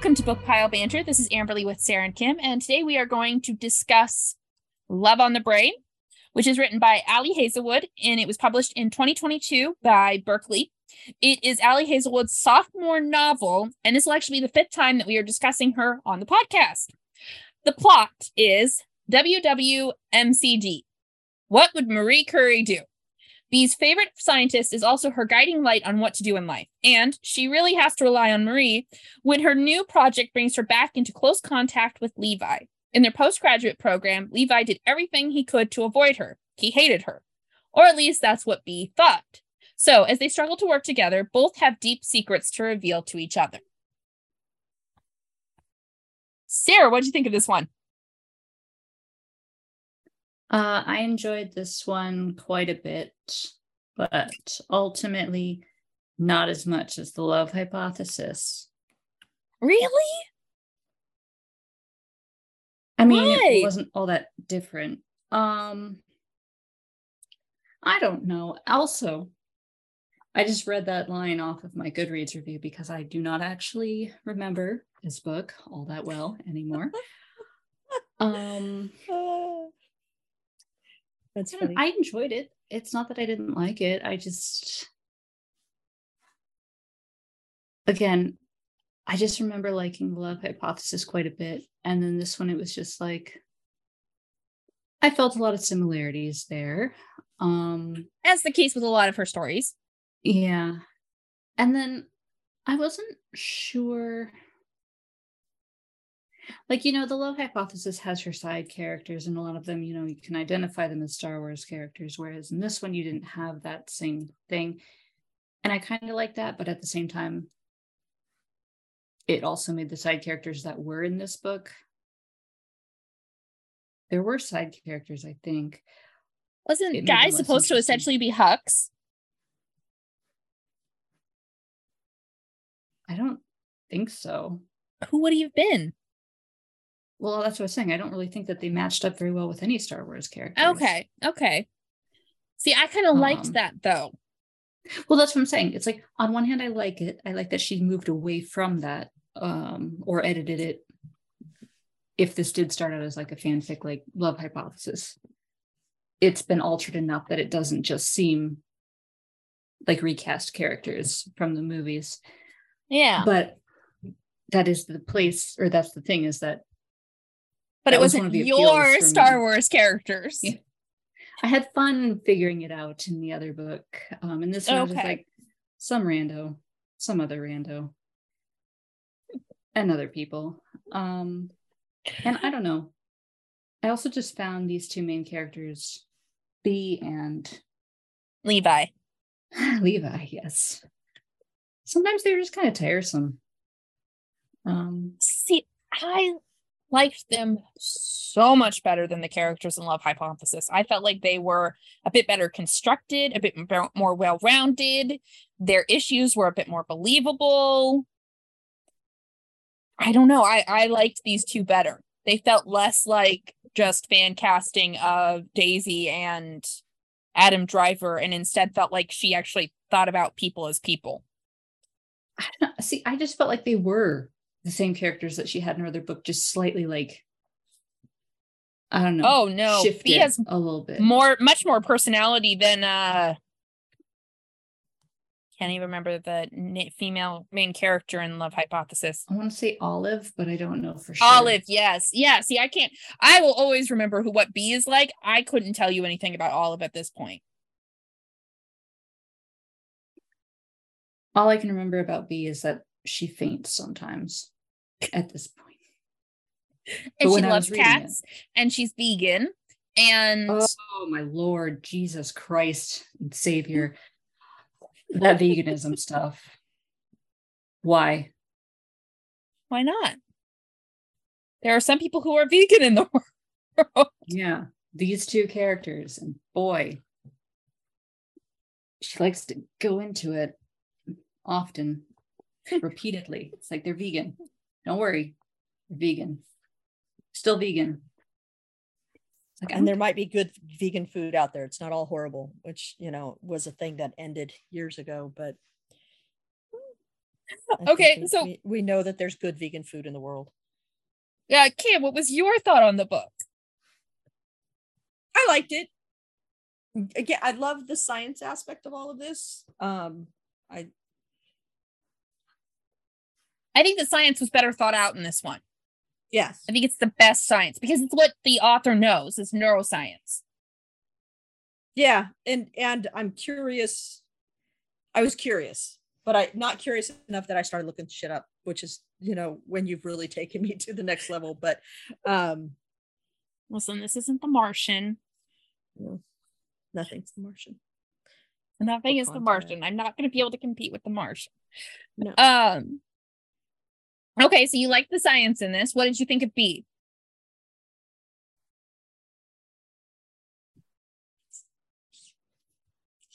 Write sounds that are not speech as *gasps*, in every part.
Welcome to Book Pile Banter. This is Amberly with Sarah and Kim, and today we are going to discuss Love on the Brain, which is written by Ali Hazelwood, and it was published in 2022 by Berkley. It is Ali Hazelwood's sophomore novel, and this will actually be the fifth time that we are discussing her on the podcast. The plot is WWMCD. What would Marie Curie do? Bee's favorite scientist is also her guiding light on what to do in life, and she really has to rely on Marie when her new project brings her back into close contact with Levi. In their postgraduate program, Levi did everything he could to avoid her. He hated her. Or at least that's what Bee thought. So, as they struggle to work together, both have deep secrets to reveal to each other. Sarah, what do you think of this one? Uh, I enjoyed this one quite a bit, but ultimately not as much as the love hypothesis. Really? I mean, Why? it wasn't all that different. Um, I don't know. Also, I just read that line off of my Goodreads review because I do not actually remember this book all that well anymore. *laughs* um, That's I, funny. I enjoyed it. It's not that I didn't like it. I just, again, I just remember liking the love hypothesis quite a bit. And then this one, it was just like, I felt a lot of similarities there. Um, As the case with a lot of her stories. yeah. And then I wasn't sure. Like, you know, the love hypothesis has her side characters, and a lot of them, you know, you can identify them as Star Wars characters, whereas in this one, you didn't have that same thing. And I kind of like that, but at the same time, it also made the side characters that were in this book. There were side characters, I think. Wasn't It Guy supposed to essentially be Hux? I don't think so. Who would he have been? Well, that's what I was saying. I don't really think that they matched up very well with any Star Wars characters. Okay, okay. See, I kind of liked Um, that though. Well, that's what I'm saying. It's like on one hand, I like it. I like that she moved away from that, um, or edited it. If this did start out as like a fanfic, like love hypothesis, it's been altered enough that it doesn't just seem like recast characters from the movies. Yeah, But that is the place, or that's the thing, is that it that was wasn't the your Star me. Wars characters. Yeah. I had fun figuring it out in the other book. Um, and this one was just like some rando, some other rando, and other people. Um, and I don't know. I also just found these two main characters, Bee and Levi. *sighs* Levi. Yes, sometimes they're just kind of tiresome. Um, See, I liked them so much better than the characters in Love Hypothesis. I felt like they were a bit better constructed, a bit more well rounded. Their issues were a bit more believable. I don't know. I, I liked these two better. They felt less like just fan casting of Daisy and Adam Driver, and instead felt like she actually thought about people as people. I. See, I just felt like they were the same characters that she had in her other book, just slightly like I don't know. Oh no, shifted Bee has a little bit. more much more personality than uh can't even remember the female main character in love hypothesis I want to say Olive, but I don't know for sure. olive yes yeah see i can't i will always remember who what b is like i couldn't tell you anything about olive at this point All I can remember about Bee is that she faints sometimes at this point. and she loves reading it- cats and she's vegan and Oh, oh my lord, Jesus Christ Savior. *laughs* That veganism stuff. Why? why not there are some people who are vegan in the *laughs* world Yeah, these two characters, and boy, she likes to go into it often, repeatedly. It's like they're vegan. Don't worry, they're vegan. Still vegan. Like, and there might be good vegan food out there. It's not all horrible, which you know was a thing that ended years ago. But I Okay, so- we, we know that there's good vegan food in the world. Yeah, Kim, what was your thought on the book? I liked it. Again, I love the science aspect of all of this. Um, I I think the science was better thought out in this one. yes, I think it's the best science because it's what the author knows is neuroscience. yeah, and and I'm curious. I was curious, but I not curious enough that I started looking shit up, which is you know when you've really taken me *laughs* to the next level. But um, Listen, this isn't the Martian. no, nothing's the Martian. Nothing is the? Martian. I'm not going to be able to compete with the Martian. No. Um. Okay, so you like the science in this. What did you think of Bee?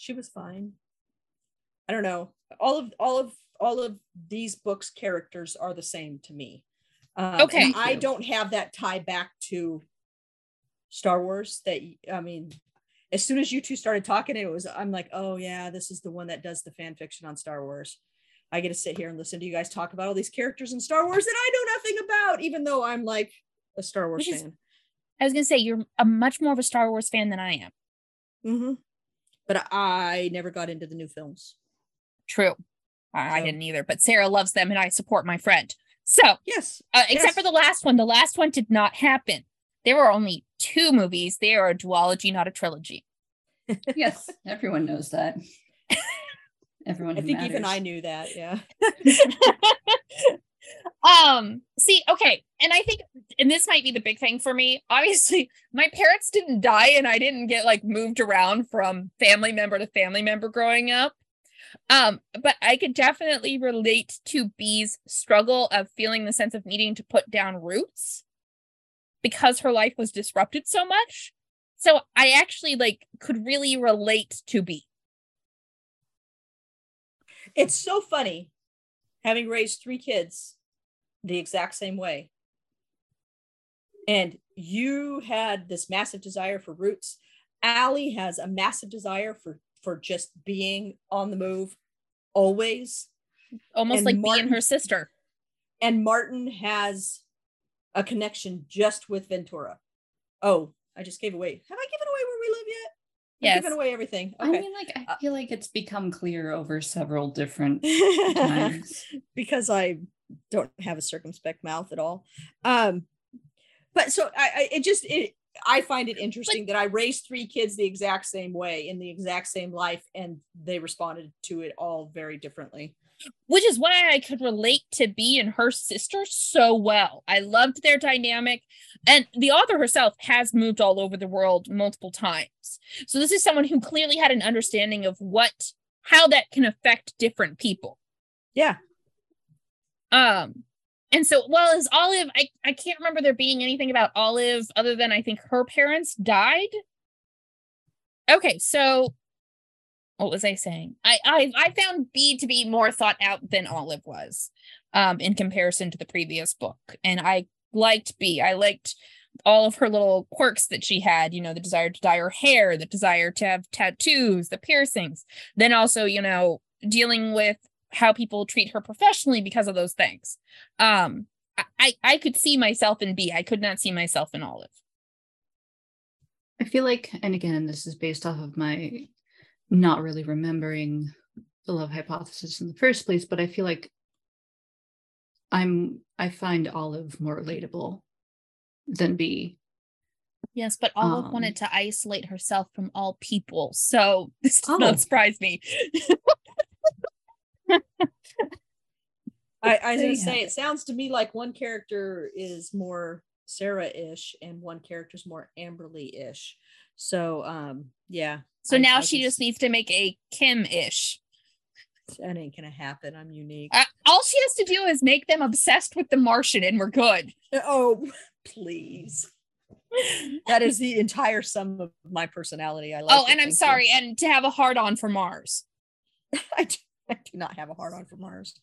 she was fine. I don't know. All of all of all of these books characters are the same to me. Um, Okay. I don't have that tie back to Star Wars. That I mean, as soon as you two started talking, it was I'm like, oh yeah, this is the one that does the fan fiction on Star Wars. I get to sit here and listen to you guys talk about all these characters in Star Wars that I know nothing about, even though I'm like a Star Wars is- fan. I was going to say you're a much more of a Star Wars fan than I am. hmm But I never got into the new films. True. I, I So- didn't either, but Sarah loves them and I support my friend. So, Yes. uh, except Yes. for the last one, the last one did not happen. There were only two movies. They are a duology, not a trilogy. *laughs* yes, everyone knows that. *laughs* Everyone. I think even. I knew that. Yeah. *laughs* um see okay and i think and this might be the big thing for me obviously my parents didn't die and i didn't get like moved around from family member to family member growing up um but i could definitely relate to b's struggle of feeling the sense of needing to put down roots because her life was disrupted so much so i actually like could really relate to b It's so funny having raised three kids the exact same way. And you had this massive desire for roots. Allie has a massive desire for for just being on the move always. almost And like Martin- and her sister And Martin has a connection just with Ventura. Oh, I just gave away. Have I given away where we live yet? Yes given away everything. I mean, like, I Uh, feel like it's become clear over several different times. *laughs* because I don't have a circumspect mouth at all. Um, but so I, I it just it I find it interesting that I raised three kids the exact same way in the exact same life, and they responded to it all very differently. Which is why I could relate to Bee and her sister so well. I loved their dynamic. And the author herself has moved all over the world multiple times. So this is someone who clearly had an understanding of what how that can affect different people. Yeah. Um and so well as Olive, I, I can't remember there being anything about Olive other than I think her parents died. Okay, so what was I saying? I I I found Bee to be more thought out than Olive was, um, in comparison to the previous book, and I liked Bee. I liked all of her little quirks that she had. You know, the desire to dye her hair, the desire to have tattoos, the piercings. Then also, you know, dealing with how people treat her professionally because of those things. Um, I I, could see myself in Bee. I could not see myself in Olive. I feel like, and again, this is based off of my not really remembering the love hypothesis in the first place, but I feel like I'm I find Olive more relatable than Bee. Yes, but Olive Um, wanted to isolate herself from all people. So *laughs* this does Oh. not surprise me. I, I *laughs* was gonna say it sounds to me like one character is more Sarah-ish and one character is more Amberly-ish. So um yeah. So I- now I she just needs to make a Kim-ish. That ain't gonna happen. I'm unique. Uh, all she has to do is make them obsessed with the Martian, and we're good. oh, please. That is the entire sum of my personality. I like. oh, and I'm thank you. sorry, and to have a hard on for Mars. *laughs* I do, I do not have a hard on for Mars.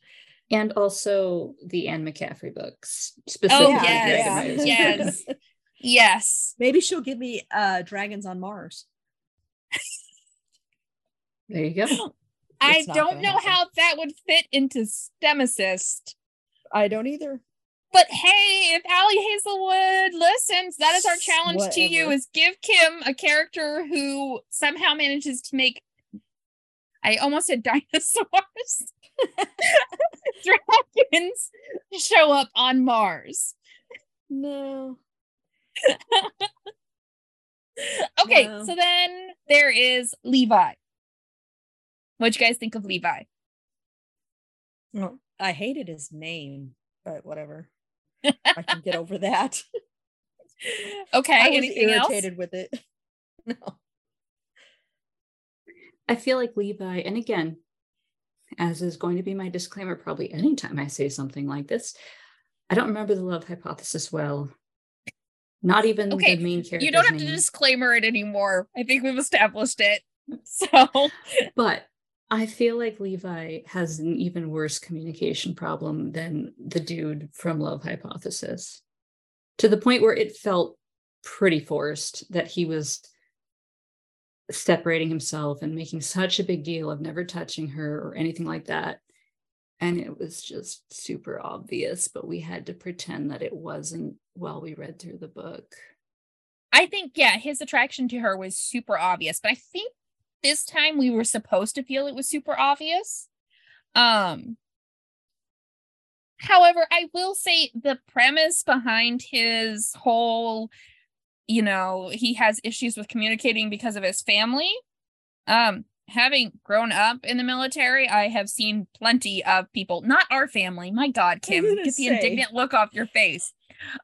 And also the Anne McCaffrey books. Oh Specifically yes, yes, *laughs* yes. Maybe she'll give me uh dragons on Mars. There you go. *gasps* I It's not don't know happen. how that would fit into STEMinist. I don't either. But hey, if Ali Hazelwood listens, that is our challenge to you: is give Kim a character who somehow manages to make. I almost said *laughs* dinosaurs. *laughs* Dragons show up on Mars. No. *laughs* Okay, No. so then there is Levi. What'd you guys think of Levi? Well, I hated his name, but whatever. *laughs* I can get over that. *laughs* Okay, I was anything else? irritated with it. No. I feel like Levi, and again, as is going to be my disclaimer, probably anytime I say something like this, I don't remember the love hypothesis well. Not even Okay, the main character. You don't have to disclaimer it anymore. I think we've established it. *laughs* So But I feel like Levi has an even worse communication problem than the dude from Love Hypothesis, to the point where it felt pretty forced that he was separating himself and making such a big deal of never touching her or anything like that. And it was just super obvious, but we had to pretend that it wasn't while we read through the book. I think, yeah, his attraction to her was super obvious, but I think this time we were supposed to feel it was super obvious. Um, however, I will say the premise behind his whole, you know, he has issues with communicating because of his family. Um, having grown up in the military, I have seen plenty of people, not our family. My God, Kim, get the say. indignant look off your face.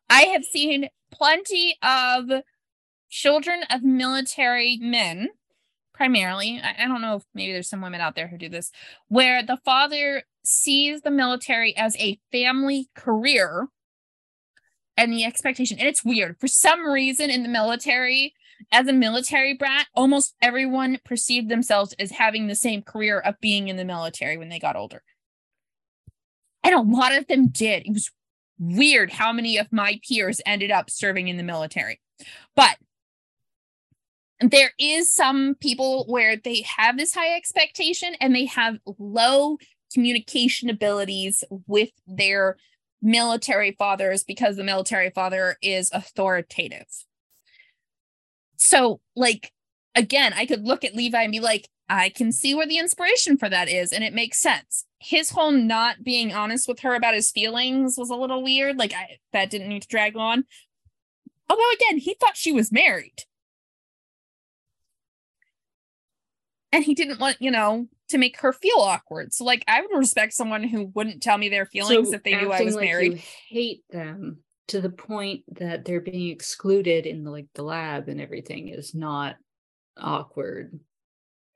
I have seen plenty of children of military men, primarily. I, I don't know if maybe there's some women out there who do this, where the father sees the military as a family career and the expectation. And it's weird. For some reason in the military, as a military brat, almost everyone perceived themselves as having the same career of being in the military when they got older. And a lot of them did. It was weird how many of my peers ended up serving in the military. But there is some people where they have this high expectation and they have low communication abilities with their military fathers because the military father is authoritative. So, like, again, I could look at Levi and be like, I can see where the inspiration for that is, and it makes sense. His whole not being honest with her about his feelings was a little weird. Like, I that didn't need to drag on. Although, again, he thought she was married. And he didn't want, you know, to make her feel awkward. So, like, I would respect someone who wouldn't tell me their feelings So if they knew I was like married. Hate them to the point that they're being excluded in the, like the lab and everything is not awkward.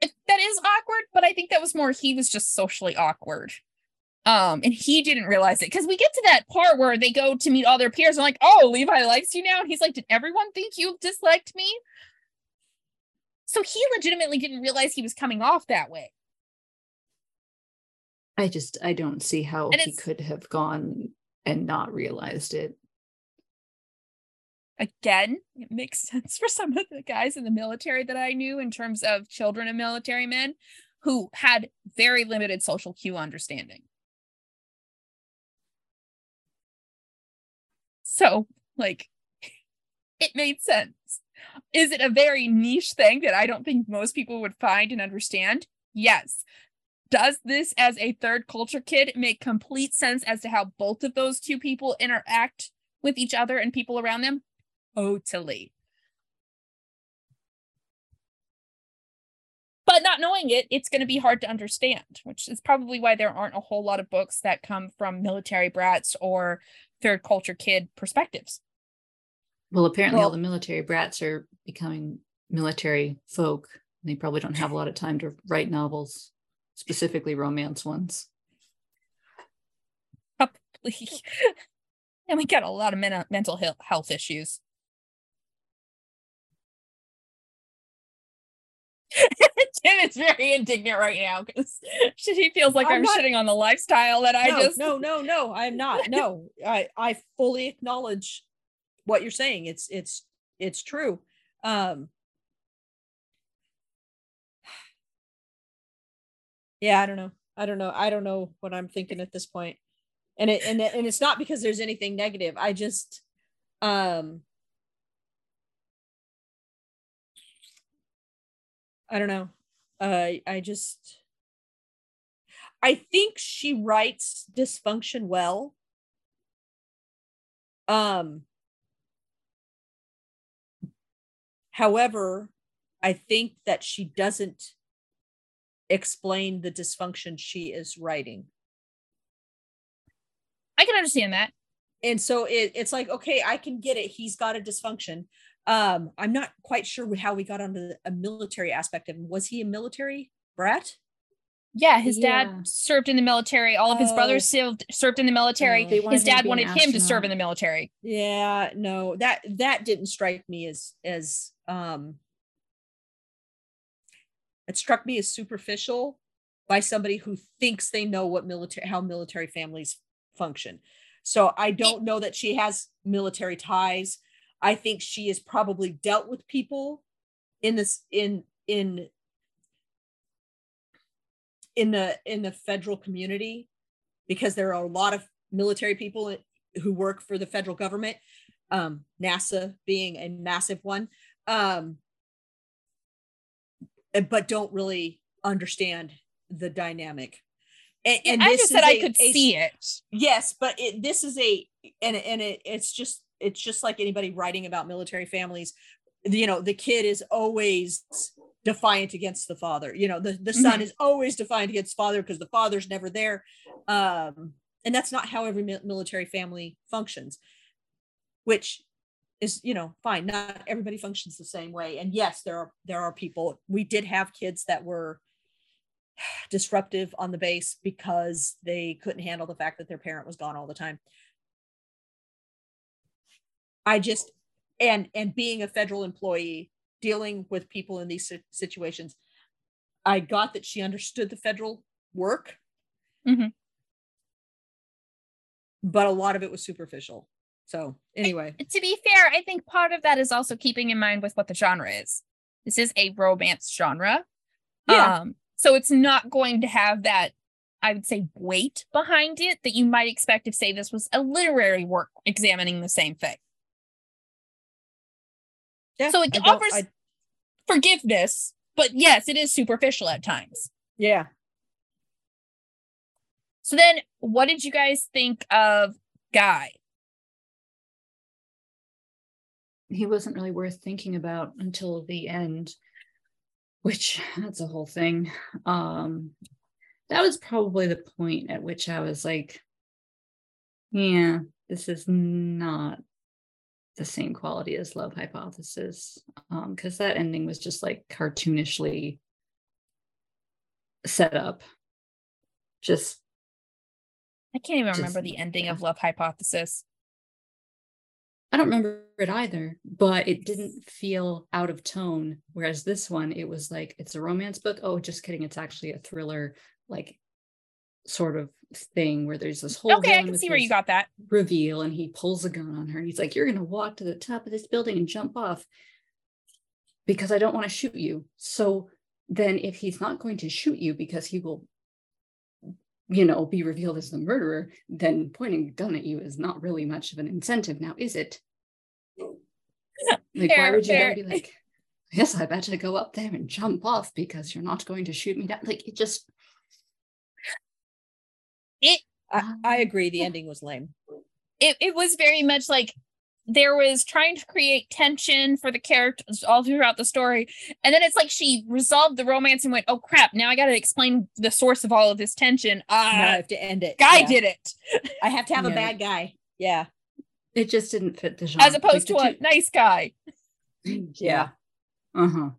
it- that is awkward, but I think that was more he was just socially awkward. Um, and he didn't realize it because we get to that part where they go to meet all their peers and like, oh, Levi likes you now. And he's like, Did everyone think you disliked me? So he legitimately didn't realize he was coming off that way. I just I don't see how And he could have gone and not realized it. Again, it makes *laughs* sense for some of the guys in the military that I knew in terms of children of military men who had very limited social cue understanding. So, like, *laughs* it made sense. Is it a very niche thing that I don't think most people would find and understand? Yes. Does this, as a third culture kid, make complete sense as to how both of those two people interact with each other and people around them? Totally. But not knowing it, it's going to be hard to understand, which is probably why there aren't a whole lot of books that come from military brats or third culture kid perspectives. Well, apparently all the military brats are becoming military folk. and They probably don't have a lot of time to write novels, specifically romance ones. Probably. *laughs* and we got a lot of men- mental health issues. *laughs* Tim is very indignant right now because *laughs* she feels like I'm, I'm not- shitting on the lifestyle that I no, just no, no, no. I'm not. *laughs* No, I I fully acknowledge what you're saying. It's it's it's true. Um yeah, I don't know. I don't know. I don't know what I'm thinking at this. And it and it, and it's not because there's anything negative. I just um I don't know. Uh I just I think she writes dysfunction well. Um however, I think that she doesn't explain the dysfunction she is writing. I can understand that. And so it, it's like, okay, I can get it. He's got a dysfunction. Um, I'm not quite sure how we got onto a military aspect of him. Was he a military brat? Yeah, his Yeah. dad served in the military. All of his Oh. brothers served served in the military. Oh. His dad be wanted him to serve in the military. Yeah, no, that that didn't strike me as as um it struck me as superficial by somebody who thinks they know what military how military families function. So I don't know that she has military ties. I think she has probably dealt with people in this in in in the in the federal community because there are a lot of military people who work for the federal government um nasa being a massive one um but don't really understand the dynamic and, and I this just said is I a- could a- see it. yes but it, this is a and and it, it's just it's just like anybody writing about military families you know the kid is always defiant against the father you know the, the son Mhm. is always defiant against father because the father's never there. Um and that's not how every military family functions which is you know fine. Not everybody functions the same way. And yes there are there are people. We did have kids that were *sighs* disruptive on the base because they couldn't handle the fact that their parent was gone all the time i just and and being a federal employee dealing with people in these situations i got that she understood the federal work Mhm. but a lot of it was superficial so anyway To be fair, I think part of that is also keeping in mind with what the genre is. This is a romance genre. Yeah. Um, so it's not going to have that, I would say, weight behind it that you might expect if, say, this was a literary work examining the same thing. Yeah So it I offers I- forgiveness, but yes, it is superficial at times. yeah So then, what did you guys think of Guy? he wasn't really worth thinking about until the end which that's a whole thing um that was probably the point at which i was like yeah this is not the same quality as love hypothesis um because that ending was just like cartoonishly set up just I can't even Just- remember the ending of. Love Hypothesis. I don't remember it either, but it didn't feel out of tone. Whereas this one, it was like it's a romance book. Oh, just kidding. It's actually a thriller, like sort of thing where there's this whole Okay, I can see where you got that. reveal and he pulls a gun on her and he's like, You're gonna walk to the top of this building and jump off because I don't want to shoot you. So then if he's not going to shoot you because he will you know, be revealed as the murderer, then pointing a gun at you is not really much of an incentive now, is it? Like, why would you fair. be like, yes, I better go up there and jump off because you're not going to shoot me down? Like, it just, I, I agree the ending was lame. It, it was very much like there was trying to create tension for the characters all throughout the story. And then it's like she resolved the romance and went oh crap now i gotta explain the source of all of this tension. Now i uh have to end it. guy Yeah. did it. I have to have a bad guy. Yeah. It just didn't fit the genre. as opposed to Like, a nice guy. *clears throat* The Yeah. Uh-huh.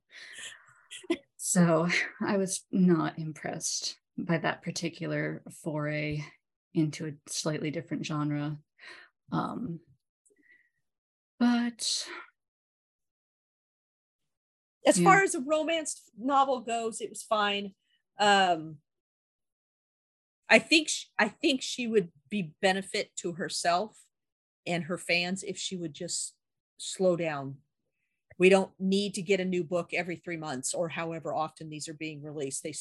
So I was not impressed by that particular foray into a slightly different genre. Um but as Yeah. far as a romance novel goes it was fine um i think sh- i think she would be benefit to herself and her fans if she would just slow down we don't need to get a new book every three months or however often these are being released. They,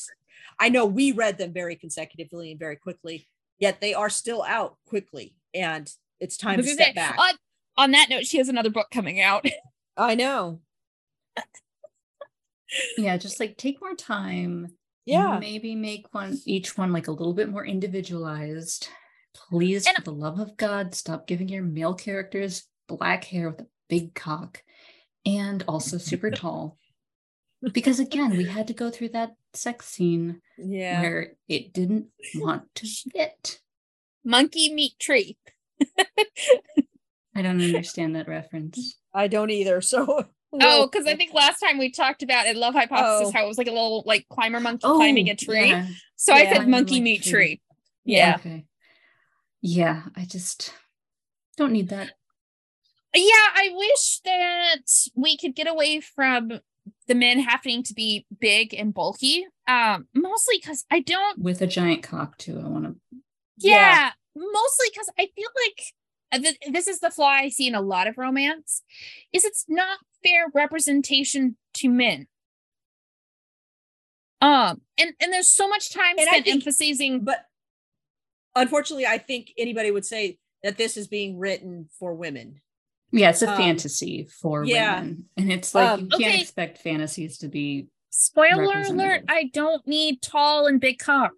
I know we read them very consecutively and very quickly, yet they are still out quickly, and it's time to gonna step say, back. On, on that note, she has another book coming out. *laughs* I know. Yeah, just like take more time. Yeah. Maybe make one each one like a little bit more individualized. Please, And- for the love of God, stop giving your male characters black hair with a big cock and also super *laughs* tall. Because again, we had to go through that sex scene Yeah. where it didn't want to fit. Monkey meat tree. I don't understand that reference. I don't either. So *laughs* Oh, because I think last time we talked about it, Love Hypothesis, Oh. how it was like a little like climber monkey oh, climbing a tree. yeah. So I said monkey like meat tree. tree. Yeah. Okay. Yeah, I just don't need that. Yeah, I wish that we could get away from the men happening to be big and bulky. Um, mostly because I don't With a giant cock too. I want to yeah, mostly because I feel like uh, th- this is the flaw I see in a lot of romance is it's not fair representation to men. Um, and and there's so much time And spent think- emphasizing but unfortunately, I think anybody would say that this is being written for women. Yeah, it's a Um, fantasy for yeah. women. And it's like Um, you can't Okay. expect fantasies to be spoiler alert. I don't need tall and big cock.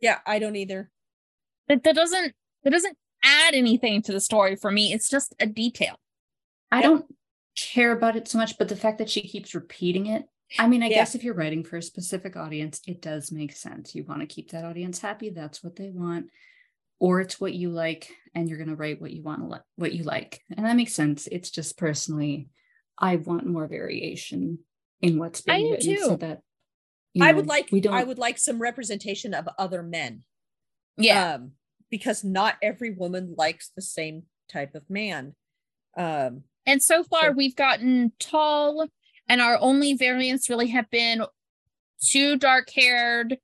Yeah, I don't either. That that doesn't that doesn't add anything to the story for me. It's just a detail. I Yep. don't care about it so much, but the fact that she keeps repeating it. I mean, I Yeah. guess if you're writing for a specific audience, it does make sense. You want to keep that audience happy, that's what they want. Or it's what you like, and you're gonna write what you want to li- what you like. And that makes sense. It's just personally, I want more variation in what's being do written so that you I would like we don't I would like some representation of other men. Yeah. Um, because not every woman likes the same type of man. Um, And so far, So- we've gotten tall, and our only variants really have been two dark haired,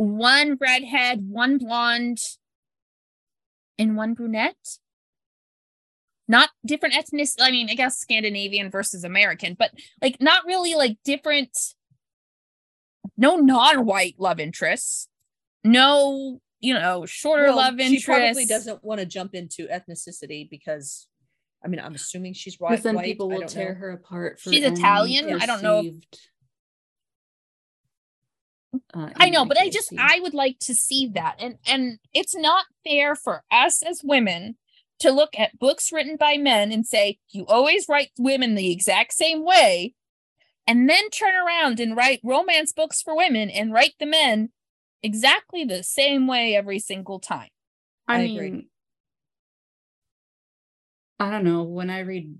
one redhead, one blonde, and one brunette. Not different ethnic. I mean, I guess Scandinavian versus American, but like not really like different. No non white love interests. No, you know, shorter well, love interests. she probably doesn't want to jump into ethnicity because I mean I'm assuming she's right. because then white, people will tear know. her apart for She's any Italian, I don't know if- perceived, uh, I know, but I just. I would like to see that. And and it's not fair for us as women to look at books written by men and say, you always write women the exact same way, and then turn around and write romance books for women and write the men exactly the same way every single time. I, I mean, agree. I don't know. When I read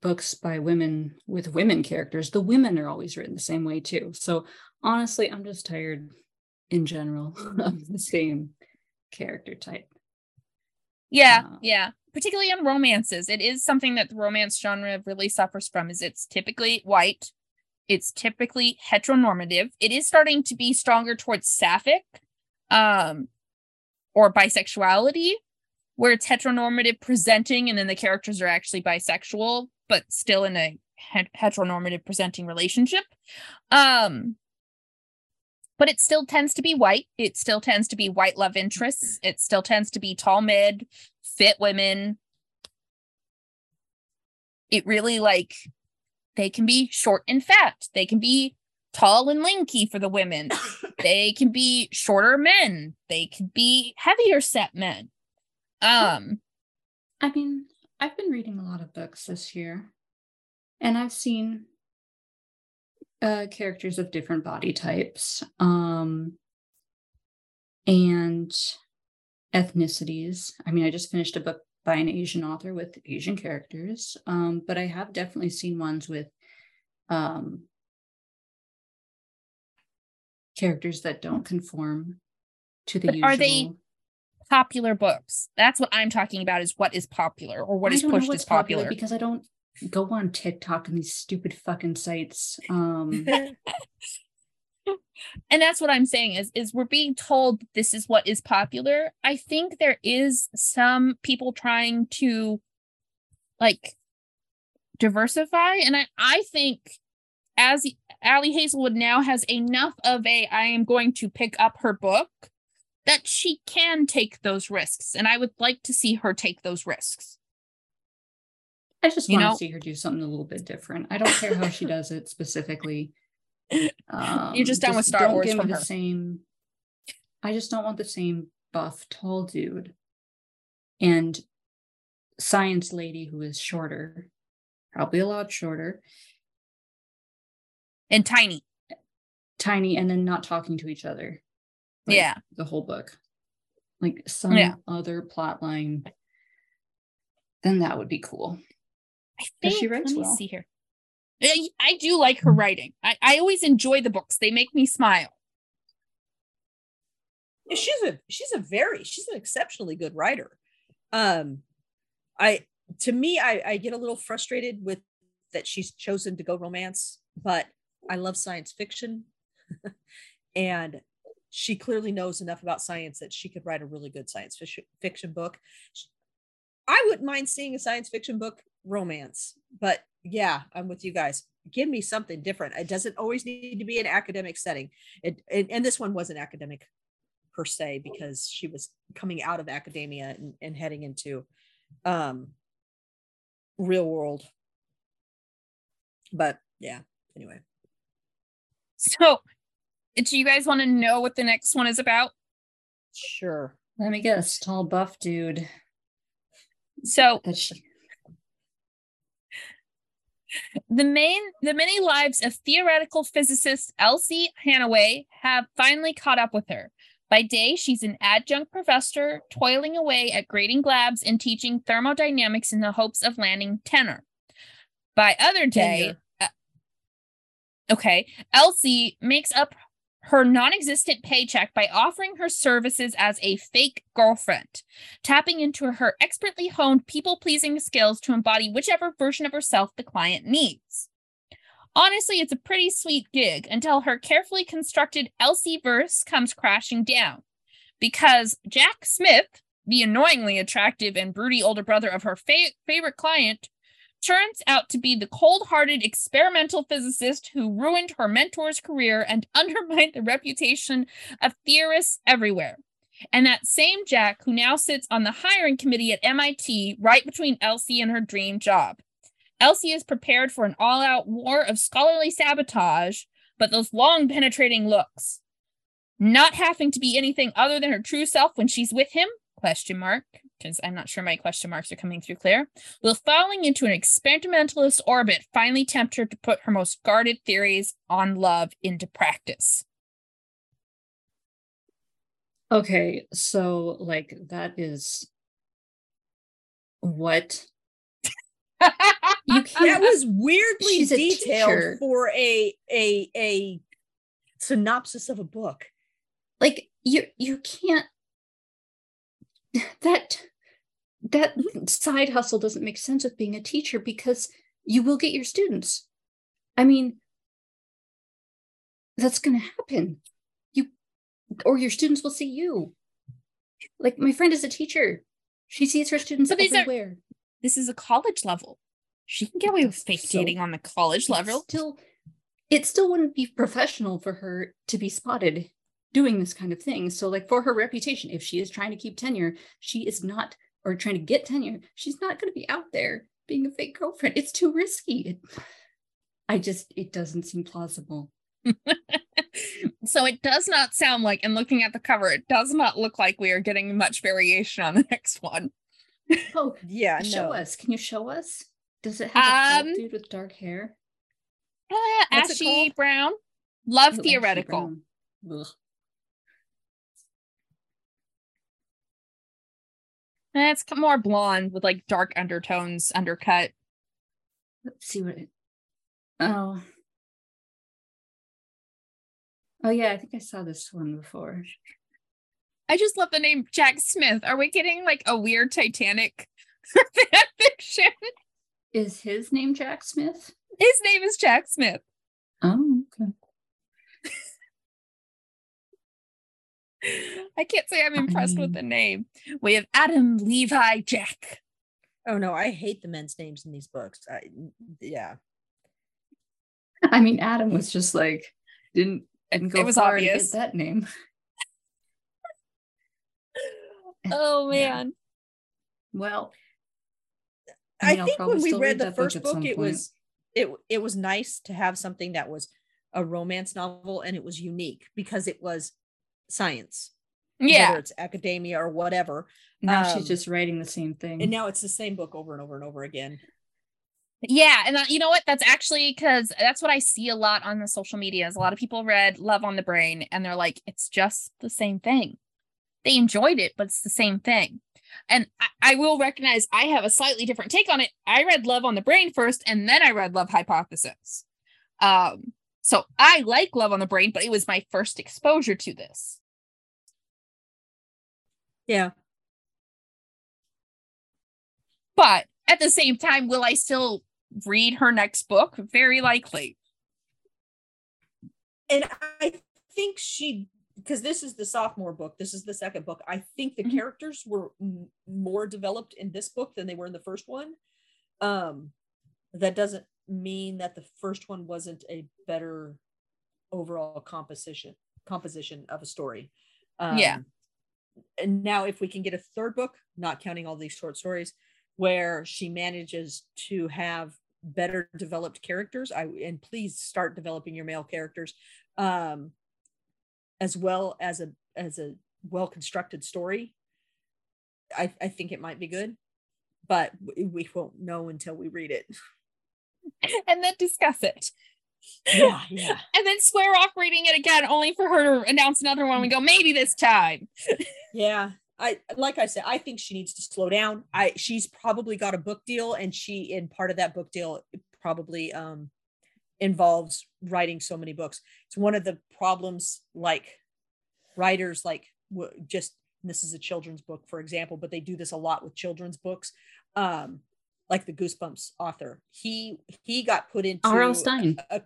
books by women with women characters, the women are always written the same way too. So honestly, I'm just tired in general *laughs* of the same character type. Yeah, Uh, yeah. Particularly in romances, it is something that the romance genre really suffers from. Is it's typically white, it's typically heteronormative. It is starting to be stronger towards sapphic, um, or bisexuality, where it's heteronormative presenting, and then the characters are actually bisexual, but still in a heteronormative presenting relationship. Um, but it still tends to be white. It still tends to be white love interests. It still tends to be tall mid, fit women. It really like they can be short and fat. They can be tall and lanky for the women. *coughs* they can be shorter men. They can be heavier set men. Um, I mean, I've been reading a lot of books this year, and I've seen uh, characters of different body types um, and ethnicities. I mean, I just finished a book by an Asian author with Asian characters, um, but I have definitely seen ones with um, characters that don't conform to the But usual. are they popular books. That's what I'm talking about is what is popular or what I is pushed as popular. because I don't go on TikTok and these stupid fucking sites. Um, *laughs* and that's what i'm saying is is we're being told this is what is popular i think there is some people trying to like diversify. And I, I think as Ali Hazelwood now has enough of a I am going to pick up her book that she can take those risks. And I would like to see her take those risks. I just You want know- to see her do something a little bit different. I don't care how she does it specifically. Um, *laughs* You're just done with Star don't Wars from the her. same. I just don't want the same buff, tall dude, and science lady who is shorter, probably a lot shorter, And tiny. tiny, and then not talking to each other. like, Yeah. the whole book, like some Yeah. other plot line. Then that would be cool. I 'Cause she think, writes let me well. see here. I, I do like her writing. I, I always enjoy the books. They make me smile. Yeah, she's a she's a very she's an exceptionally good writer um i to me i i get a little frustrated with that she's chosen to go romance but i love science fiction *laughs* and she clearly knows enough about science that she could write a really good science fic- fiction book i wouldn't mind seeing a science fiction book romance but yeah i'm with you guys. Give me something different. It doesn't always need to be an academic setting. It and, and this one wasn't academic per se because she was coming out of academia and, and heading into um real world. But yeah anyway. So, do you guys want to know what the next one is about? sure. Let me guess, tall buff dude. So, That she the main the many lives of theoretical physicist Elsie Hannaway have finally caught up with her. By day, she's an adjunct professor toiling away at grading labs and teaching thermodynamics in the hopes of landing tenor. By other day, uh, okay, Elsie makes up her non-existent paycheck by offering her services as a fake girlfriend tapping into her expertly honed people pleasing skills to embody whichever version of herself the client needs. Honestly, it's a pretty sweet gig until her carefully constructed Elsie verse comes crashing down. Because Jack Smith, the annoyingly attractive and broody older brother of her fa- favorite client, turns out to be the cold hearted experimental physicist who ruined her mentor's career and *laughs* undermined the reputation of theorists everywhere. And that same Jack, who now sits on the hiring committee at MIT, right between Elsie and her dream job. Elsie is prepared for an all out war of scholarly sabotage, but those long penetrating looks. Not having to be anything other than her true self when she's with him? Question mark. Because I'm not sure my question marks are coming through clear. Will falling into an experimentalist orbit finally tempt her to put her most guarded theories on love into practice? Okay, so like that is what *laughs* you can't That was weirdly She's detailed teacher. for a a a synopsis of a book like you you can't that that side hustle doesn't make sense with being a teacher because you will get your students. I mean that's going to happen. You or your students will see you. Like my friend is a teacher. She sees her students But these are- This is a college level. She can get away with fake So- dating on the college level. Still, it still wouldn't be professional for her to be spotted doing this kind of thing. So, like for her reputation, if she is trying to keep tenure, she is not, or trying to get tenure, she's not going to be out there being a fake girlfriend. It's too risky. It, I just, it doesn't seem plausible. *laughs* so it does not sound like, and looking at the cover, it does not look like we are getting much variation on the *laughs* next one. Oh, *laughs* yeah show no. us. Can you show us? Does it have a Um, dude with dark hair? Uh, Ashy? Brown. Love Ooh, theoretical. Brown. Ugh. It's more blonde with like dark undertones, undercut. Let's see what it. Oh. Oh yeah, I think I saw this one before. I just love the name Jack Smith. Are we getting like a weird Titanic *laughs* fiction? Is his name Jack Smith? His name is Jack Smith. Oh, okay. *laughs* I can't say I'm impressed with um, the name. We have Adam Levi Jack. Oh no, I hate the men's names in these books. I yeah. I mean, Adam was just like didn't didn't go It was far obvious. to get that name. *laughs* *laughs* Oh Yeah. man. Well, I, mean, I'll think when we read read the that book first book, it point. was it it was nice to have something that was a romance novel and it was unique because it was science. Yeah. Whether it's academia or whatever. now Um, she's just writing the same thing. And now it's the same book over and over and over again. Yeah, and uh, you know what? That's actually because that's what I see a lot on the social medias. A lot of people read Love on the Brain and they're like, it's just the same thing. They enjoyed it, but it's the same thing. And I, I will recognize I have a slightly different take on it. I read Love on the Brain first, and then I read Love Hypothesis. Um, so I like Love on the Brain, but it was my first exposure to this. Yeah. But at the same time, will I still read her next book? Very likely. And I think she because this is the sophomore book, this is the second book. I think the Mhm. characters were m- more developed in this book than they were in the first one. Um that doesn't mean that the first one wasn't a better overall composition composition of a story. Um, Yeah. And now if we can get a third book, not counting all these short stories, where she manages to have better developed characters, I and please start developing your male characters. Um as well as a as a well constructed story I, I think it might be good but we, we won't know until we read it *laughs* and then discuss it. Yeah *laughs* yeah and then swear off reading it again, only for her to announce another one. We go, maybe this time. *laughs* yeah i like i said i think she needs to slow down i she's probably got a book deal and she in part of that book deal probably um involves writing so many books it's one of the problems like writers like just this is a children's book for example but they do this a lot with children's books um like the goosebumps author he he got put into R.L. Stine. a-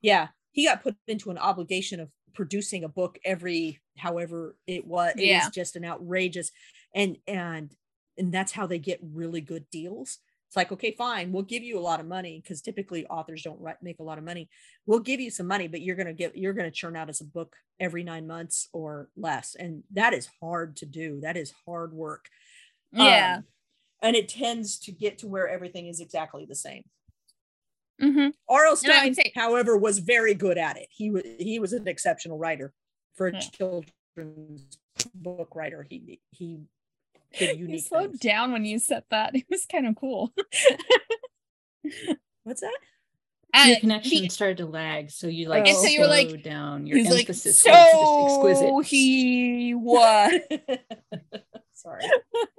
yeah he got put into an obligation of producing a book every however it was it Yeah. was just an outrageous and and and that's how they get really good deals it's like okay fine we'll give you a lot of money because typically authors don't write, make a lot of money we'll give you some money but you're going to get you're to churn out as a book every nine months or less and that is hard to do that is hard work Yeah. Um, and it tends to get to where everything is exactly the same hmm R.L. Stine, say- however, was very good at it. He was he was an exceptional writer for a Yeah. children's book writer. He he did *laughs* You unique slowed things. down when you said that. *laughs* It was kind of cool. *laughs* What's that? Your Uh, connection the- started to lag, so you like And so you were like- down your he's like, emphasis. was just so exquisite. he was. Sorry.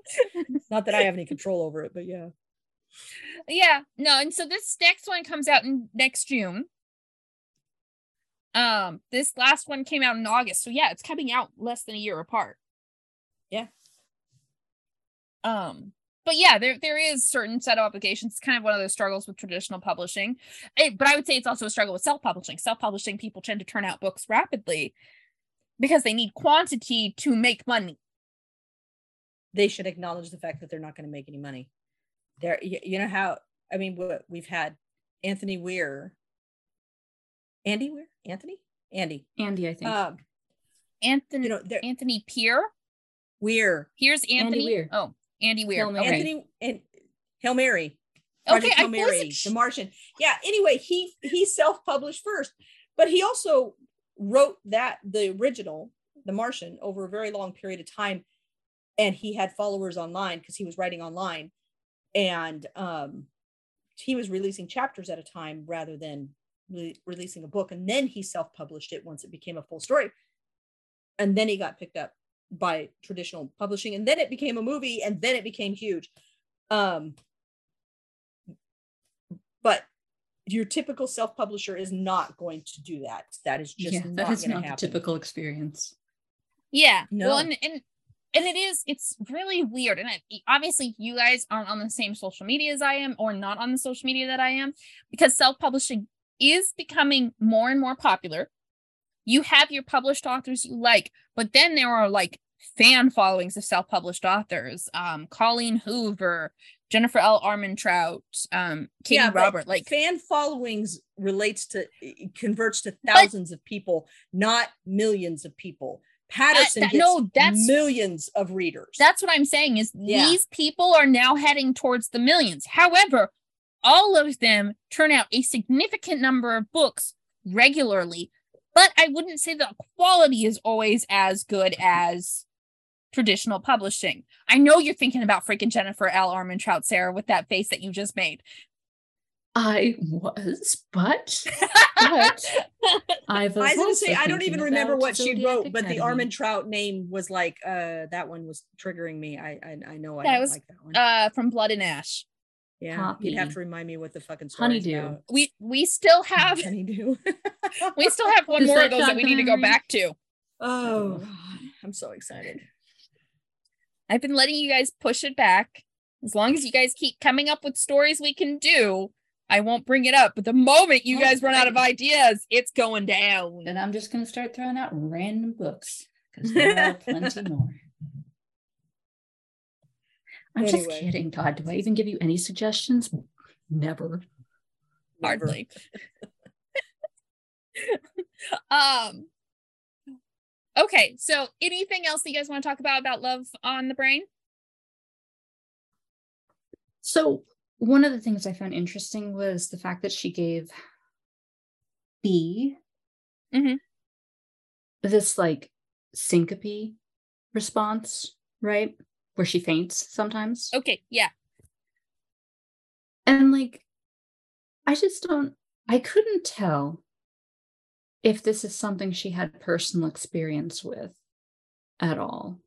*laughs* Not that I have any control over it, but yeah. yeah no and so this next one comes out in next june um this last one came out in august so yeah it's coming out less than a year apart Yeah. um but yeah there there is certain set of obligations it's kind of one of those struggles with traditional publishing Eh, but i would say it's also a struggle with self-publishing self-publishing people tend to turn out books rapidly because they need quantity to make money They should acknowledge the fact that they're not going to make any money. There, you, you know how I mean, what we've had Anthony Weir, Andy Weir, Anthony, Andy. Andy, I think. Um, anthony you know, there, anthony Peer. Weir, here's anthony Weir. oh andy weir Hail Mary. Anthony, and Hail Mary. Okay, Project I Hail Mary, wasn't The Martian. Yeah. Anyway, he he self-published first, but he also wrote that the original, The Martian, over a very long period of time, and he had followers online because he was writing online, and um, he was releasing chapters at a time rather than re- releasing a book, and then he self-published it once it became a full story, and then he got picked up by traditional publishing, and then it became a movie, and then it became huge. Um, but your typical self-publisher is not going to do that. That is just yeah, not that is going to not the happen. typical experience. Yeah. No. Well, and, and and it is it's really weird and it, obviously you guys aren't on the same social media as i am or not on the social media that i am because self-publishing is becoming more and more popular you have your published authors you like but then there are like fan followings of self-published authors um colleen hoover Jennifer L. Armentrout, um, Katee Yeah, Robert. Like, fan followings relates to converts to thousands of people, not millions of people. Patterson that- gets no, that's- millions of readers. that's what I'm saying is Yeah. these people are now heading towards the millions. However, all of them turn out a significant number of books regularly, but I wouldn't say the quality is always as good as traditional publishing. I know you're thinking about freaking Jennifer L. Armentrout, Sarah, with that face that you just made. I was, but *laughs* but I've I was gonna say I don't even remember about what she Zodiac wrote, but the Academy. Armentrout name was like uh that one was triggering me. I I, I know I That don't was, like that one. uh, from Blood and Ash. yeah, you'd have to remind me what the fucking story is Honeydew. about. We we still *laughs* have Honeydew. we still have one Is more of those that we need to go back to. oh, I'm so excited. I've been letting you guys push it back. As long as you guys keep coming up with stories we can do, I won't bring it up. But the moment you guys run out of ideas, it's going down. And I'm just gonna start throwing out random books because there are *laughs* plenty more. I'm just kidding, Todd. Do I even give you any suggestions? Never. Never. Hardly. *laughs* um okay, so anything else that you guys want to talk about about love on the brain? So one of the things I found interesting was the fact that she gave Bee Mhm. this like syncope response, right? Where she faints sometimes. Okay, yeah. And like, I just don't, I couldn't tell if this is something she had personal experience with at all,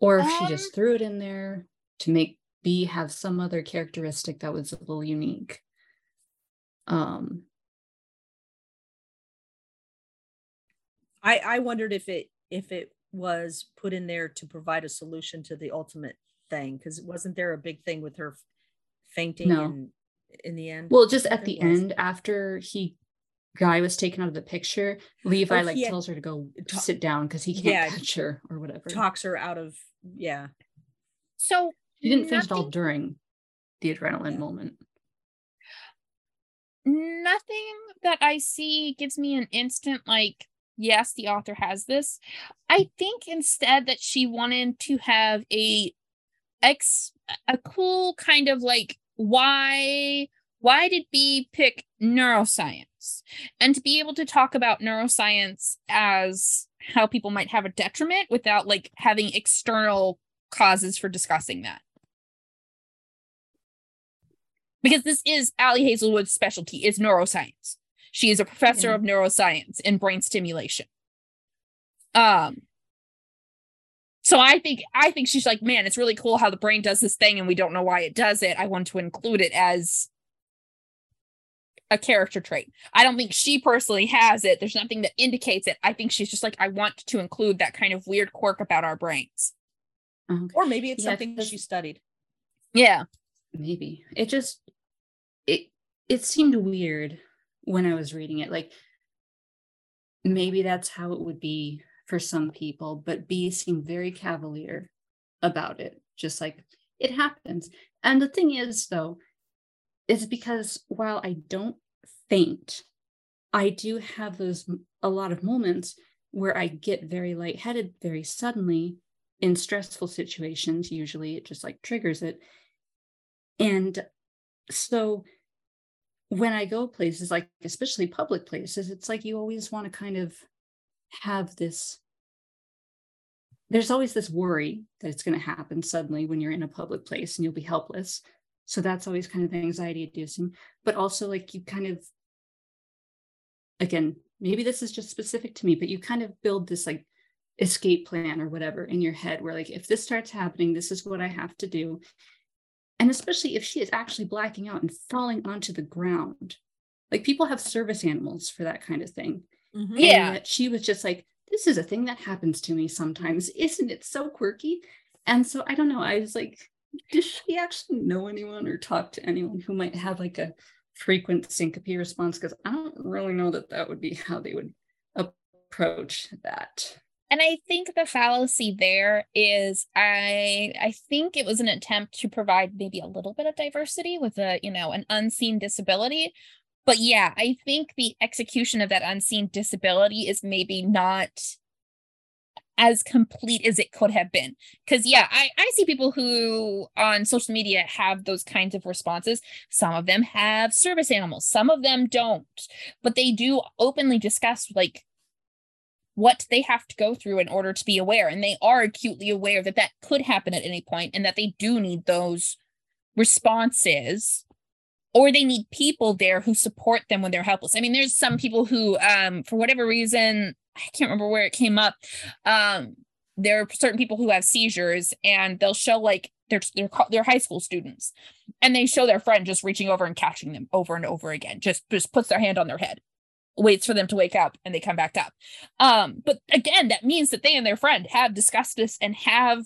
or if she just Um, threw it in there to make Bee have some other characteristic that was a little unique. Um, I I wondered if it if it was put in there to provide a solution to the ultimate thing because wasn't there a big thing with her fainting No. in, in the end? well, just at the was. end, after he guy was taken out of the picture, Levi Oh, like had tells her to go ta- sit down because he can't Yeah, catch her or whatever. talks her out of yeah. So She didn't faint at all during the adrenaline moment. nothing that I see gives me an instant like, yes, the author has this. I think instead that she wanted to have a ex a cool kind of like why why did Bee pick neuroscience? And to be able to talk about neuroscience as how people might have a detriment without like having external causes for discussing that. Because this is Ali Hazelwood's specialty is neuroscience. She is a professor of neuroscience and brain stimulation. Um so I think I think she's like, man, it's really cool how the brain does this thing and we don't know why it does it. I want to include it as a character trait. I don't think she personally has it. There's nothing that indicates it. I think she's just like, I want to include that kind of weird quirk about our brains. Okay. Or maybe it's Yeah, something she studied. Yeah. maybe it just it it seemed weird when i was reading it. Like maybe that's how it would be for some people but Bee seemed very cavalier about it just like it happens. And the thing is though is because while i don't faint i do have those a lot of moments where i get very lightheaded very suddenly in stressful situations. Usually it just like triggers it. And so when I go places, like especially public places, it's like you always want to kind of have this. There's always this worry that it's going to happen suddenly when you're in a public place and you'll be helpless. So that's always kind of anxiety inducing. But also, like, you kind of, again, maybe this is just specific to me, but you kind of build this like escape plan or whatever in your head where, like, if this starts happening, this is what I have to do and especially if she is actually blacking out and falling onto the ground. Like people have service animals for that kind of thing. Mhm. Yeah. yet she was just like this is a thing that happens to me sometimes. Isn't it so quirky? And so i don't know. I was like does she actually know anyone or talk to anyone who might have like a frequent syncope response? Because i don't really know that that would be how they would approach that And I think the fallacy there is I I think it was an attempt to provide maybe a little bit of diversity with a, you know, an unseen disability. But yeah, I think the execution of that unseen disability is maybe not as complete as it could have been. Because, yeah, I, I see people who on social media have those kinds of responses. Some of them have service animals, some of them don't, but they do openly discuss like what they have to go through in order to be aware. And they are acutely aware that that could happen at any point and that they do need those responses or they need people there who support them when they're helpless. I mean, there's some people who, um, for whatever reason, I can't remember where it came up. Um, there are certain people who have seizures and they'll show like they're, they're they're high school students and they show their friend just reaching over and catching them over and over again just just puts their hand on their head waits for them to wake up and they come back up um but again that means that they and their friend have discussed this and have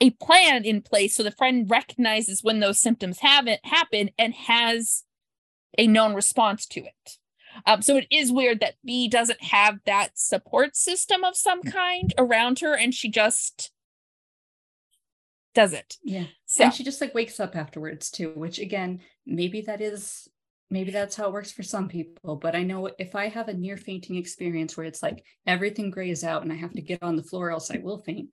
a plan in place so the friend recognizes when those symptoms haven't happened and has a known response to it um, so it is weird that Bee doesn't have that support system of some Mm. kind around her, and she just does it. Yeah. So and she just like wakes up afterwards too, which again, maybe that is maybe that's how it works for some people. But I know if I have a near fainting experience where it's like everything grays out and I have to get on the floor, else I will faint.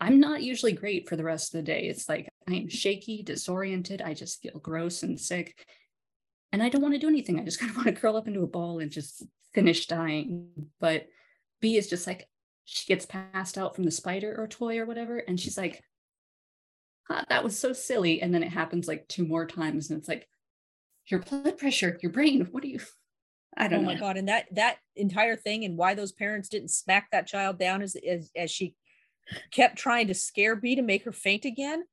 I'm not usually great for the rest of the day. It's like I'm shaky, disoriented. I just feel gross and sick. And I don't want to do anything. I just *laughs* kind of want to curl up into a ball and just finish dying. But Bee is just like, she gets passed out from the spider or toy or whatever. And she's like, "Ah, that was so silly. And then it happens like two more times. And it's like, your blood pressure, your brain, what do you? I don't Oh my know. god! And that that entire thing and why those parents didn't smack that child down as as as she kept trying to scare Bee to make her faint again.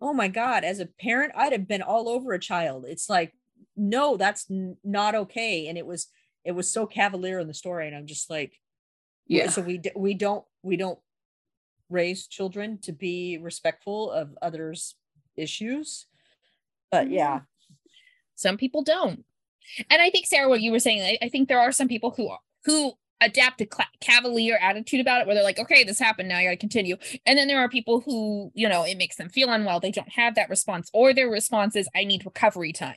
Oh my god! As a parent, I'd have been all over a child. It's like, no, that's n- not okay. And it was it was so cavalier in the story, and I'm just like, Yeah. so we d- we don't we don't raise children to be respectful of others' issues. But mm-hmm. yeah, some people don't. And I think Sarah, what you were saying, I, I think there are some people who who adapt a cavalier attitude about it, where they're like, okay, this happened, now I got to continue. And then there are people who, you know, it makes them feel unwell. They don't have that response, or their response is, I need recovery time.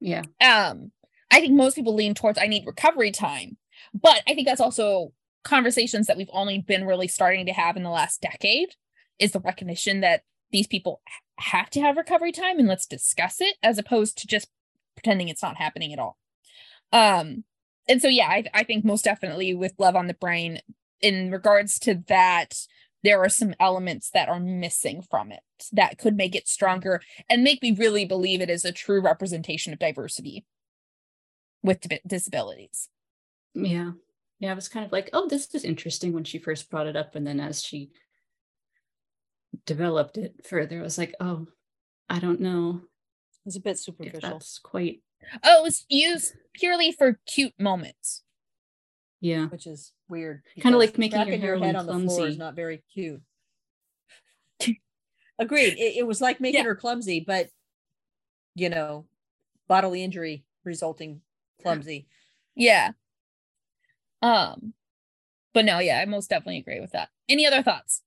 Yeah. um i think most people lean towards i need recovery time but i think that's also conversations that we've only been really starting to have in the last decade is the recognition that these people have to have recovery time and let's discuss it as opposed to just pretending it's not happening at all um and so yeah i, I think most definitely with love on the brain in regards to that there are some elements that are missing from it that could make it stronger and make me really believe it is a true representation of diversity with disabilities. Yeah. Yeah. I was kind of like, oh, this is interesting when she first brought it up. And then as she developed it further, I was like, oh, I don't know it was a bit superficial. that's quite, Oh, it was used purely for cute moments. yeah. which is weird. Kinda like making your your head heroine on the floor is not very cute. *laughs* Agreed. It, it was like making Yeah. her clumsy, but you know, bodily injury resulting clumsy. Yeah. Um, but no, yeah, I most definitely agree with that. Any other thoughts?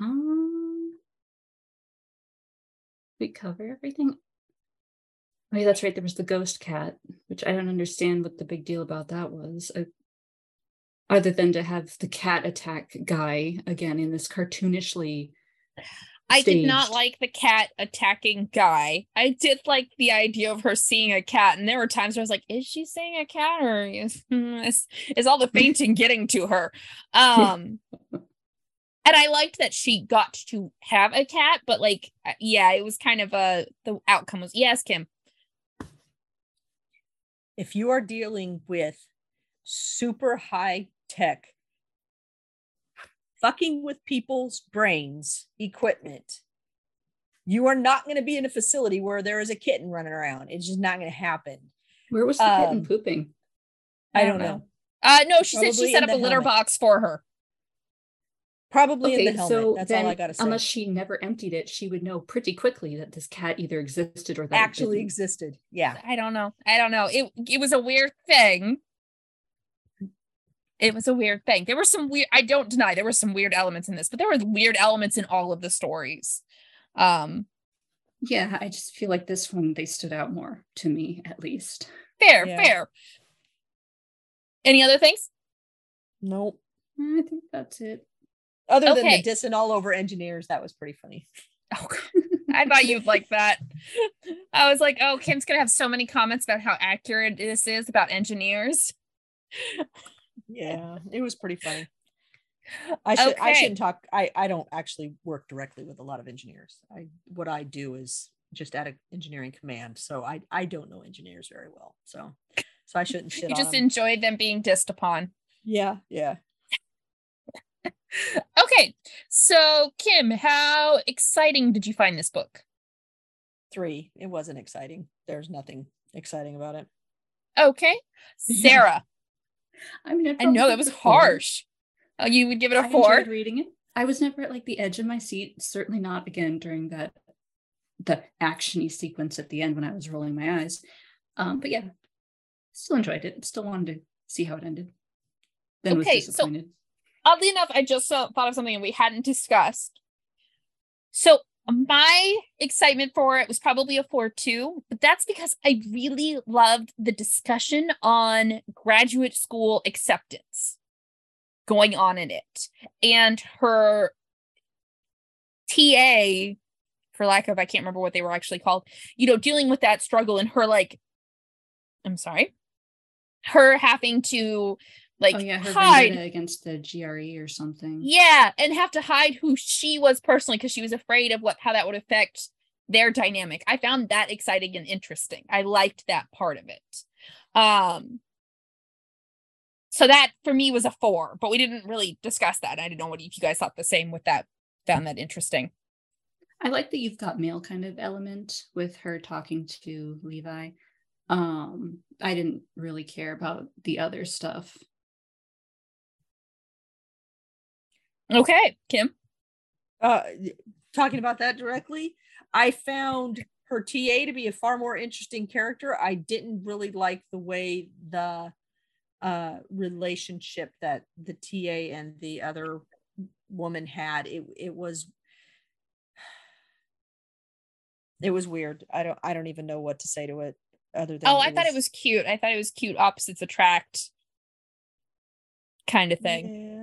Um, we cover everything. Oh, yeah, that's right. There was the ghost cat, which I don't understand what the big deal about that was. Uh, other than to have the cat attack guy again in this cartoonishly. I did not like the cat attacking guy. I did like the idea of her seeing a cat, and there were times where I was like, "Is she seeing a cat, or is is, *laughs* is all the fainting getting to her?" *laughs* Um, and I liked that she got to have a cat, but like, uh, yeah, it was kind of a the outcome was yes, Kim. If you are dealing with super high tech fucking with people's brains equipment, you are not going to be in a facility where there is a kitten running around. It's just not going to happen. Where was the kitten Um, pooping? I don't know. Uh, no, she said she set up a litter helmet. box for her. Probably in the helmet. so That's then all I gotta say. unless she never emptied it, she would know pretty quickly that this cat either existed or that actually didn't. existed. Yeah. I don't know. I don't know. It it was a weird thing. It was a weird thing. There were some weird I don't deny there were some weird elements in this, but there were weird elements in all of the stories. Um Yeah, I just feel like this one they stood out more to me, at least. fair, Yeah. fair. Any other things? Nope. I think that's it. Other than Okay. the dissing all over engineers, that was pretty funny. Oh, I thought you'd like that. I was like, oh, Kim's gonna have so many comments about how accurate this is about engineers. Yeah, it was pretty funny. I should I shouldn't talk. I I don't actually work directly with a lot of engineers. I what I do is just at an engineering command, so I I don't know engineers very well. So so I shouldn't *laughs* shit You on just them. enjoyed them being dissed upon. yeah yeah. Okay, so Kim, how exciting did you find this book? Three. It wasn't exciting. There's nothing exciting about it. Okay, Sarah. *laughs* I mean, I'd I know that was give it a four. harsh. Oh, you would give it a I four. reading it. I was never at like the edge of my seat. Certainly not again during that the actiony sequence at the end when I was rolling my eyes. Um, but yeah, still enjoyed it. Still wanted to see how it ended. Then Okay, was so- disappointed. Oddly enough, I just thought of something we hadn't discussed. So my excitement for it was probably a four two, but that's because I really loved the discussion on graduate school acceptance going on in it, and her TA, for lack of I can't remember what they were actually called, you know, dealing with that struggle and her like, I'm sorry, her having to like oh yeah, her hide against the GRE or something. yeah, and have to hide who she was personally because she was afraid of what how that would affect their dynamic. I found that exciting and interesting. I liked that part of it. Um so that for me was a 4, but we didn't really discuss that. I didn't know what if you guys thought the same with that. Found that interesting. I like that you've got male kind of element with her talking to Levi. Um, I didn't really care about the other stuff. Okay, Kim. uh talking about that directly i found her ta to be a far more interesting character i didn't really like the way the uh relationship that the ta and the other woman had it it was it was weird i don't i don't even know what to say to it other than Oh, I thought it was cute. I thought it was cute opposites attract kind of thing. yeah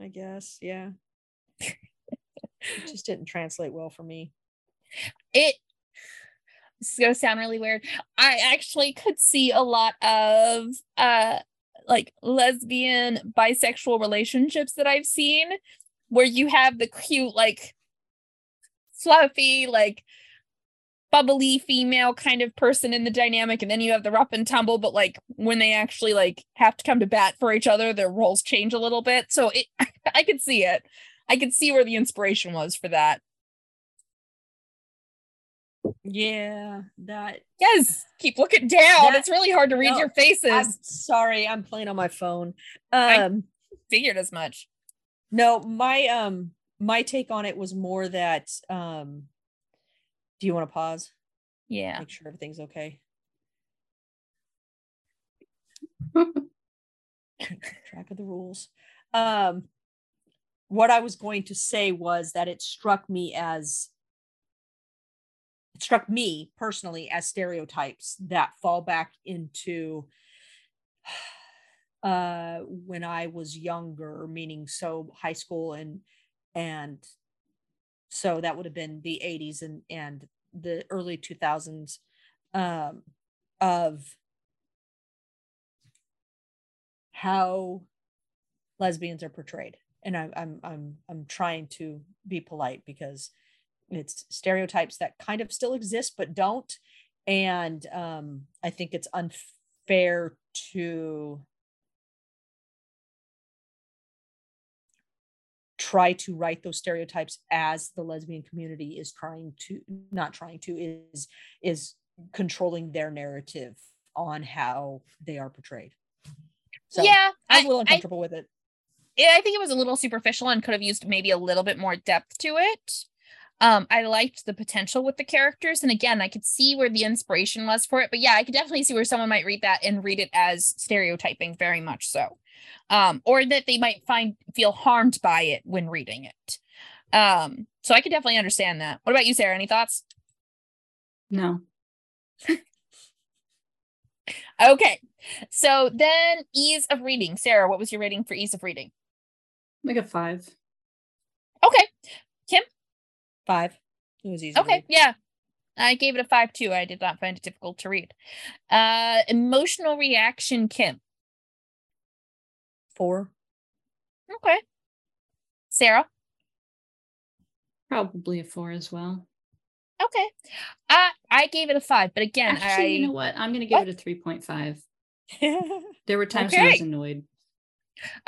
i guess yeah *laughs* it just didn't translate well for me it this is gonna sound really weird. I actually could see a lot of uh like lesbian bisexual relationships that I've seen where you have the cute, like fluffy, like bubbly female kind of person in the dynamic, and then you have the rough and tumble, but like when they actually like have to come to bat for each other, their roles change a little bit. So it *laughs* I could see it. I could see where the inspiration was for that. yeah that Yes, keep looking down. That- it's really hard to read no, your faces. I'm sorry, I'm playing on my phone. I- Um Figured as much. no, my um my take on it was more that um do you want to pause? Yeah. Make sure everything's okay. *laughs* Track of the rules. Um what I was going to say was that it struck me as it struck me personally as stereotypes that fall back into *sighs* uh when I was younger, meaning so high school and and so that would have been the 80s and and the early 2000s um of how lesbians are portrayed. And I, i'm i'm i'm trying to be polite because it's stereotypes that kind of still exist but don't. And um i think it's unfair to try to write those stereotypes as the lesbian community is trying to not trying to is is controlling their narrative on how they are portrayed so yeah. I'm I, a little I, uncomfortable with it I think it was a little superficial and could have used maybe a little bit more depth to it. Um, I liked the potential with the characters, and again, I could see where the inspiration was for it. But yeah, I could definitely see where someone might read that and read it as stereotyping, very much so, um, or that they might find feel harmed by it when reading it. Um, so I could definitely understand that. What about you, Sarah? Any thoughts? No. *laughs* Okay, so then ease of reading. Sarah, what was your rating for ease of reading? Like a five. Okay, Kim. Five. It was easy. Okay, yeah. I gave it a five too. I did not find it difficult to read. Uh emotional reaction, Kim. Four. Okay. Sarah. Probably a four as well. Okay. I I gave it a five, but again, Actually, I you know what? I'm gonna give What? it a three point five. *laughs* There were times when I was annoyed.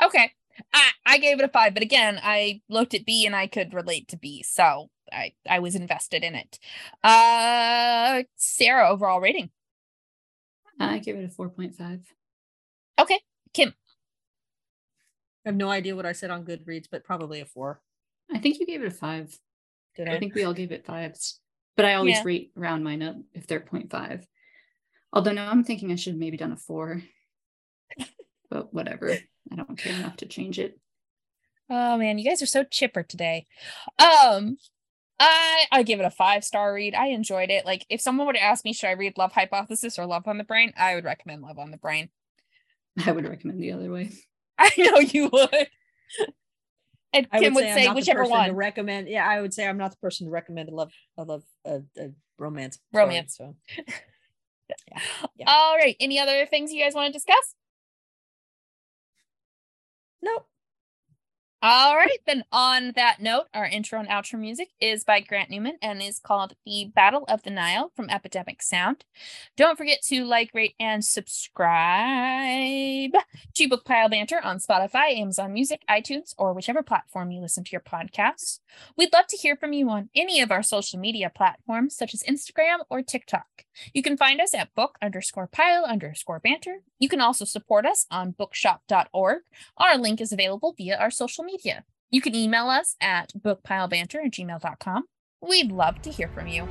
okay. I I gave it a five, but again, I looked at Bee and I could relate to Bee, so I I was invested in it. Uh Sarah, overall rating. I give it a four point five. Okay. Kim. I have no idea what I said on Goodreads, but probably a four. I think you gave it a five. Did I I? think we all gave it fives, but I always Yeah. rate round mine up if they're 0.5. Although now I'm thinking I should have maybe done a four, but whatever. I don't care enough to change it. Oh man, you guys are so chipper today. Um, I I give it a five star read. I enjoyed it. Like if someone would ask me, should I read Love Hypothesis or Love on the Brain? I would recommend Love on the Brain. I would recommend the other way. *laughs* I know you would. And I Kim would I'm say not the whichever person To one. recommend. Yeah, I would say I'm not the person to recommend a love, a love, a, a romance. Romance. Story, so *laughs* yeah. All right. Any other things you guys want to discuss? Nope. All right, then on that note, our intro and outro music is by Grant Newman and is called The Battle of the Nile from Epidemic Sound. Don't forget to like, rate, and subscribe to Book Pile Banter on Spotify, Amazon Music, iTunes, or whichever platform you listen to your podcasts. We'd love to hear from you on any of our social media platforms, such as Instagram or TikTok. You can find us at book underscore pile underscore banter. You can also support us on bookshop.org our link is available via our social media. You can email us at bookpilebanter at gmail.com. We'd love to hear from you.